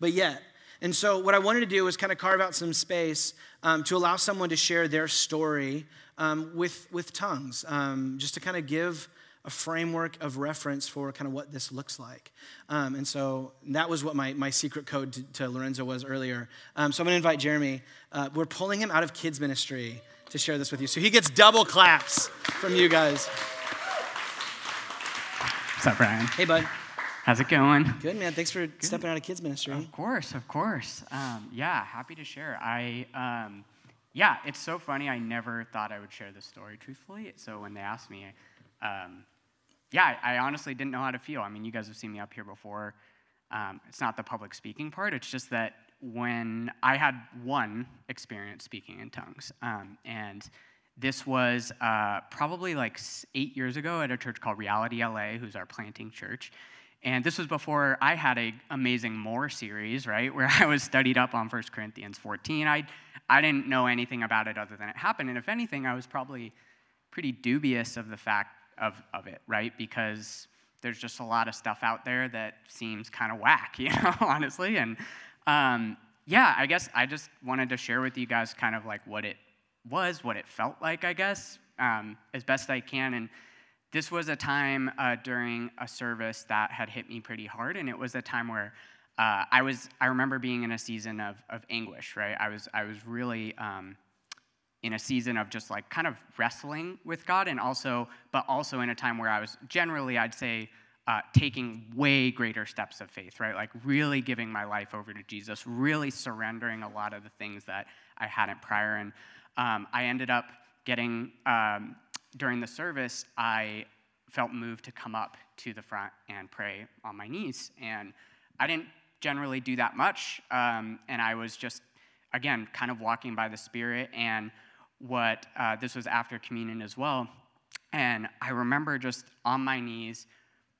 but yet. And so, what I wanted to do was kind of carve out some space um, to allow someone to share their story um, with, with tongues, um, just to kind of give a framework of reference for kind of what this looks like. Um, and so, that was what my, my secret code to, to Lorenzo was earlier. Um, so, I'm going to invite Jeremy. Uh, we're pulling him out of kids' ministry to share this with you. So he gets double claps from you guys. What's up, Ryan? Hey, bud. How's it going? Good, man. Thanks for stepping out of kids ministry. Of course, of course. Um, yeah, happy to share. I, um, yeah, it's so funny. I never thought I would share this story, truthfully. So when they asked me, um, yeah, I, I honestly didn't know how to feel. I mean, you guys have seen me up here before. Um, it's not the public speaking part. It's just that when I had one experience speaking in tongues, um, and this was uh, probably like eight years ago at a church called Reality LA, who's our planting church. And this was before I had a amazing more series, right, where I was studied up on 1 Corinthians 14. I, I didn't know anything about it other than it happened. And if anything, I was probably pretty dubious of the fact of, of it, right? Because there's just a lot of stuff out there that seems kind of whack, you know, honestly. And um, yeah, I guess I just wanted to share with you guys kind of like what it was, what it felt like, I guess, um, as best I can. And this was a time uh, during a service that had hit me pretty hard, and it was a time where uh, I was. I remember being in a season of, of anguish. Right, I was. I was really um, in a season of just like kind of wrestling with God, and also, but also in a time where I was generally, I'd say, uh, taking way greater steps of faith. Right, like really giving my life over to Jesus, really surrendering a lot of the things that I hadn't prior, and um, I ended up getting um, during the service, I felt moved to come up to the front and pray on my knees. And I didn't generally do that much. Um, and I was just, again, kind of walking by the Spirit. And what uh, this was after communion as well. And I remember just on my knees,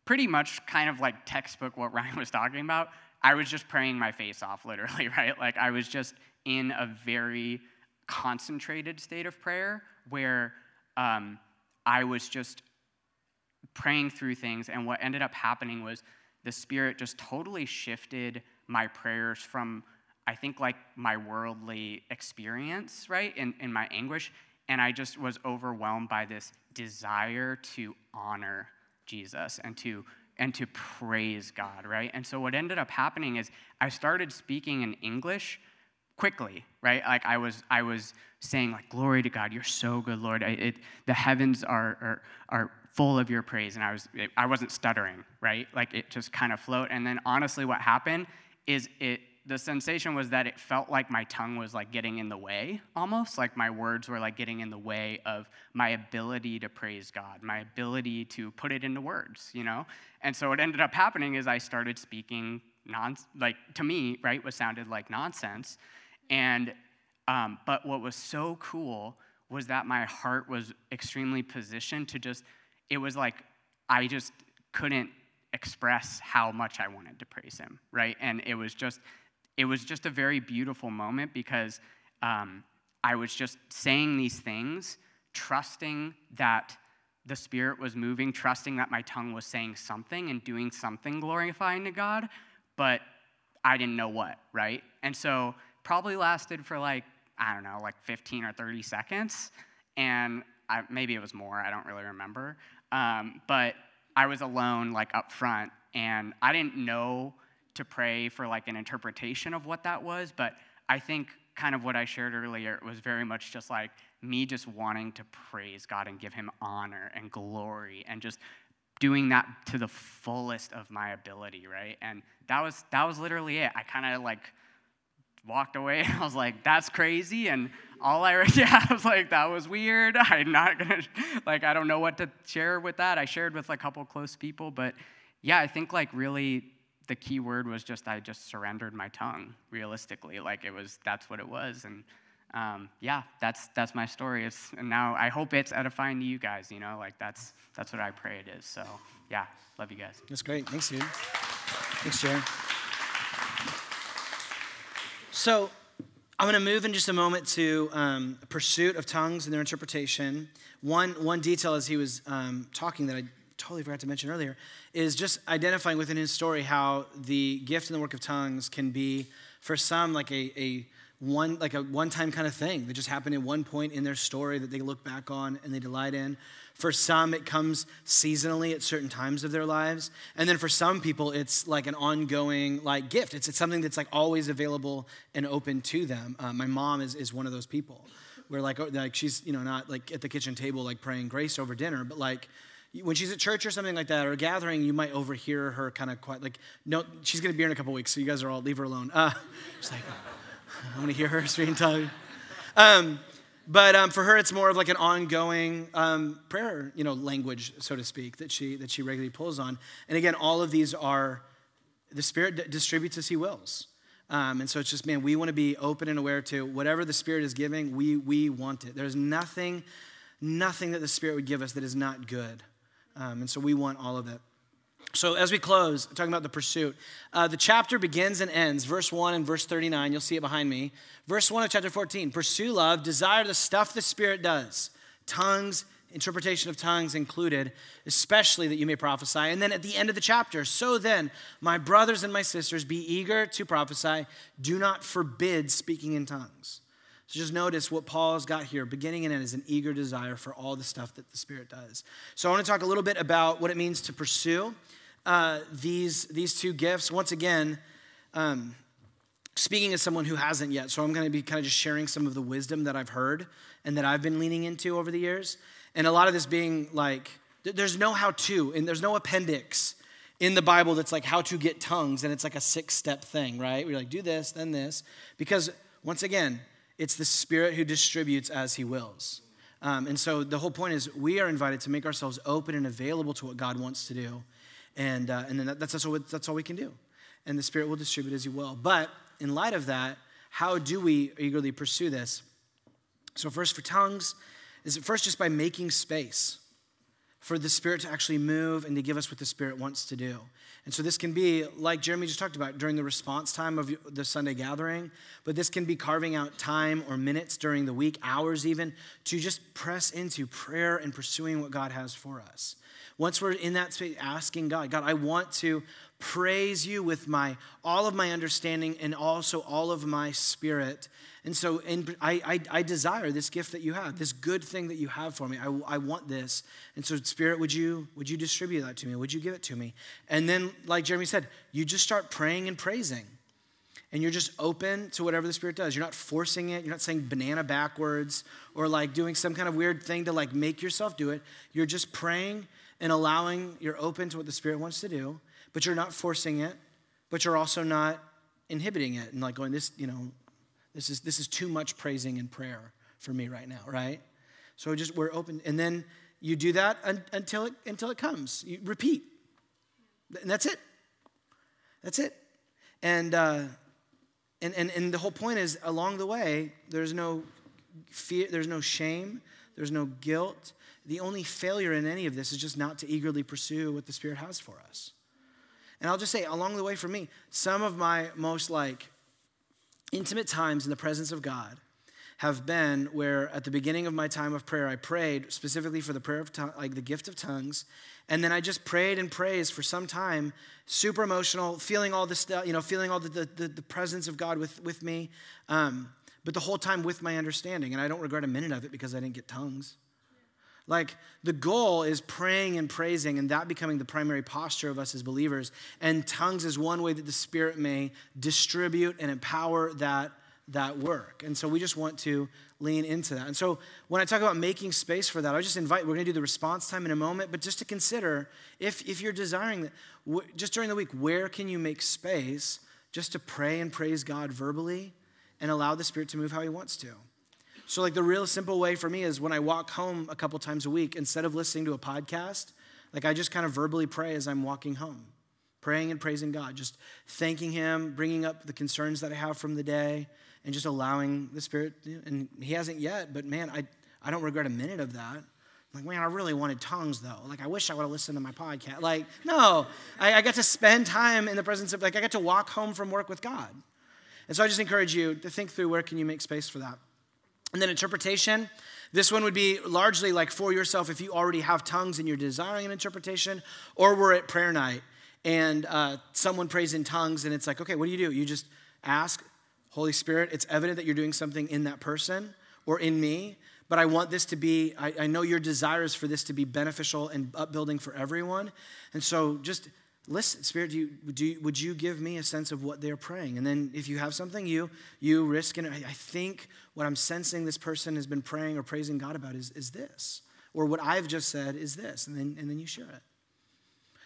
pretty much kind of like textbook what Ryan was talking about. I was just praying my face off, literally, right? Like I was just in a very concentrated state of prayer where um, I was just praying through things, and what ended up happening was the Spirit just totally shifted my prayers from, I think, like my worldly experience, right, in, in my anguish, and I just was overwhelmed by this desire to honor Jesus and to and to praise God, right? And so what ended up happening is I started speaking in English quickly, right? Like I was, I was saying, like, "Glory to God, you're so good, Lord. I, it, the heavens are, are are full of your praise." And I was, it, I wasn't stuttering, right? Like it just kind of flowed. And then honestly, what happened is it. The sensation was that it felt like my tongue was like getting in the way, almost like my words were like getting in the way of my ability to praise God, my ability to put it into words, you know. And so what ended up happening is I started speaking non, like to me, right, what sounded like nonsense and, um, but what was so cool was that my heart was extremely positioned to just, it was like I just couldn't express how much I wanted to praise him, right? And it was just, it was just a very beautiful moment because um, I was just saying these things, trusting that the Spirit was moving, trusting that my tongue was saying something and doing something glorifying to God, but I didn't know what, right? And so probably lasted for like, I don't know, like 15 or 30 seconds. And I, maybe it was more, I don't really remember. Um, but I was alone, like up front, and I didn't know to pray for like an interpretation of what that was. But I think kind of what I shared earlier was very much just like me just wanting to praise God and give him honor and glory and just doing that to the fullest of my ability, right? And that was that was literally it. I kind of like walked away. I was like, that's crazy. And all I, yeah, I was like, that was weird. I'm not to, like, I don't know what to share with that. I shared with a couple close people. But yeah, I think, like, really the key word was just, I just surrendered my tongue, realistically. Like, it was, that's what it was. And um, yeah, that's, that's my story. It's, and now I hope it's edifying to you guys, you know, like, that's, that's what I pray it is. So yeah, love you guys. That's great. Thanks, dude. Thanks, Jared. So I'm going to move in just a moment to um, pursuit of tongues and their interpretation. One, one detail as he was um, talking that I totally forgot to mention earlier is just identifying within his story how the gift and the work of tongues can be, for some, like a, a one like a one-time kind of thing that just happened at one point in their story that they look back on and they delight in. For some, it comes seasonally at certain times of their lives. And then for some people, it's like an ongoing like gift. It's, it's something that's like always available and open to them. Uh, my mom is, is one of those people where like oh, like she's you know not like at the kitchen table like praying grace over dinner, but like when she's at church or something like that or a gathering, you might overhear her kind of quiet like no, she's gonna be here in a couple weeks, so you guys are all leave her alone. Uh, she's like I want to hear her speaking tongue. Um, but um, for her, it's more of like an ongoing um, prayer, you know, language, so to speak, that she that she regularly pulls on. And again, all of these are the Spirit d- distributes as He wills. Um, and so it's just, man, we want to be open and aware to whatever the Spirit is giving. We we want it. There's nothing, nothing that the Spirit would give us that is not good. Um, and so we want all of it. So, as we close, talking about the pursuit, uh, the chapter begins and ends, verse 1 and verse 39. You'll see it behind me. Verse 1 of chapter 14 Pursue love, desire the stuff the Spirit does, tongues, interpretation of tongues included, especially that you may prophesy. And then at the end of the chapter, so then, my brothers and my sisters, be eager to prophesy, do not forbid speaking in tongues. So just notice what Paul's got here, beginning and end, is an eager desire for all the stuff that the Spirit does. So I want to talk a little bit about what it means to pursue uh, these, these two gifts. Once again, um, speaking as someone who hasn't yet, so I'm going to be kind of just sharing some of the wisdom that I've heard and that I've been leaning into over the years. And a lot of this being like, there's no how to, and there's no appendix in the Bible that's like how to get tongues, and it's like a six step thing, right? We're like, do this, then this. Because once again, it's the Spirit who distributes as He wills. Um, and so the whole point is we are invited to make ourselves open and available to what God wants to do. And, uh, and then that, that's, that's, all, that's all we can do. And the Spirit will distribute as He will. But in light of that, how do we eagerly pursue this? So, first, for tongues, is it first just by making space for the Spirit to actually move and to give us what the Spirit wants to do. And so this can be, like Jeremy just talked about, during the response time of the Sunday gathering, but this can be carving out time or minutes during the week, hours even, to just press into prayer and pursuing what God has for us. Once we're in that space, asking God, God, I want to praise you with my all of my understanding and also all of my spirit. And so in, I, I, I, desire this gift that you have, this good thing that you have for me. I, I want this. And so, Spirit, would you, would you distribute that to me? Would you give it to me? And then, like Jeremy said, you just start praying and praising. And you're just open to whatever the Spirit does. You're not forcing it. You're not saying banana backwards or like doing some kind of weird thing to like make yourself do it. You're just praying and allowing, you're open to what the Spirit wants to do, but you're not forcing it, but you're also not inhibiting it and like going, this, you know, this is this is too much praising and prayer for me right now, right? So just we're open, and then you do that until it until it comes. You repeat, and that's it. That's it. And uh, and and and the whole point is along the way, there's no fear, there's no shame, there's no guilt. The only failure in any of this is just not to eagerly pursue what the Spirit has for us. And I'll just say, along the way for me, some of my most like intimate times in the presence of God have been where at the beginning of my time of prayer I prayed specifically for the prayer of like the gift of tongues. And then I just prayed and praised for some time super emotional feeling all the stuff you know feeling all the, the, the, the presence of God with, with me um, but the whole time with my understanding. And I don't regret a minute of it because I didn't get tongues like the goal is praying and praising and that becoming the primary posture of us as believers. And tongues is one way that the Spirit may distribute and empower that, that work. And so we just want to lean into that. And so when I talk about making space for that, I just invite, we're going to do the response time in a moment, but just to consider if, if you're desiring that, just during the week, where can you make space just to pray and praise God verbally and allow the Spirit to move how He wants to? So, like, the real simple way for me is when I walk home a couple times a week, instead of listening to a podcast, like, I just kind of verbally pray as I'm walking home, praying and praising God, just thanking Him, bringing up the concerns that I have from the day, and just allowing the Spirit. And He hasn't yet, but man, I, I don't regret a minute of that. Like, man, I really wanted tongues though. Like, I wish I would have listened to my podcast. Like, no, I, I got to spend time in the presence of, like, I got to walk home from work with God. And so I just encourage you to think through where can you make space for that. And then interpretation. This one would be largely like for yourself if you already have tongues and you're desiring an interpretation, or we're at prayer night and uh, someone prays in tongues and it's like, okay, what do you do? You just ask, Holy Spirit, it's evident that you're doing something in that person or in me, but I want this to be, I, I know your desire is for this to be beneficial and upbuilding for everyone. And so just listen, Spirit, do you, do you, would you give me a sense of what they're praying? And then if you have something, you, you risk, and I, think what I'm sensing this person has been praying or praising God about is, is this. Or what I've just said is this. And then, and then you share it.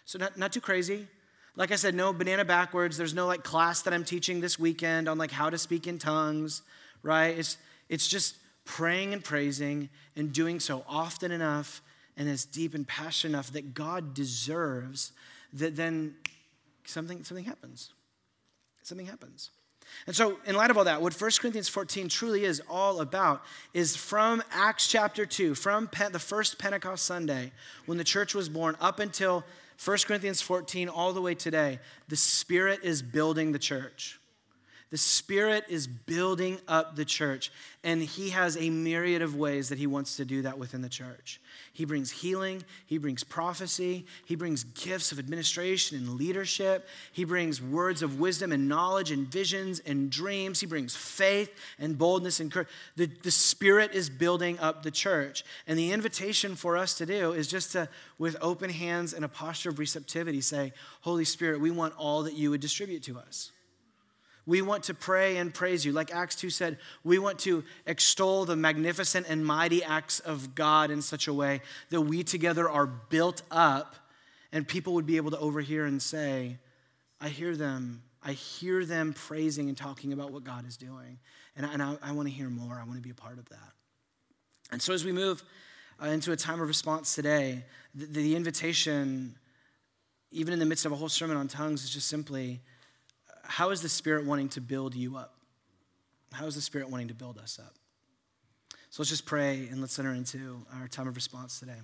So not, not too crazy. Like I said, no banana backwards. There's no like class that I'm teaching this weekend on like how to speak in tongues, right? It's, it's just praying and praising and doing so often enough and as deep and passionate enough that God deserves that then something, something happens. Something happens. And so, in light of all that, what 1 Corinthians 14 truly is all about is from Acts chapter 2, from the first Pentecost Sunday, when the church was born, up until 1 Corinthians 14, all the way today, the Spirit is building the church. The Spirit is building up the church, and He has a myriad of ways that He wants to do that within the church. He brings healing, He brings prophecy, He brings gifts of administration and leadership, He brings words of wisdom and knowledge and visions and dreams, He brings faith and boldness and courage. The, the Spirit is building up the church, and the invitation for us to do is just to, with open hands and a posture of receptivity, say, Holy Spirit, we want all that you would distribute to us. We want to pray and praise you. Like Acts 2 said, we want to extol the magnificent and mighty acts of God in such a way that we together are built up and people would be able to overhear and say, I hear them. I hear them praising and talking about what God is doing. And I, and I, I want to hear more. I want to be a part of that. And so as we move uh, into a time of response today, the, the invitation, even in the midst of a whole sermon on tongues, is just simply how is the Spirit wanting to build you up? How is the Spirit wanting to build us up? So let's just pray and let's enter into our time of response today.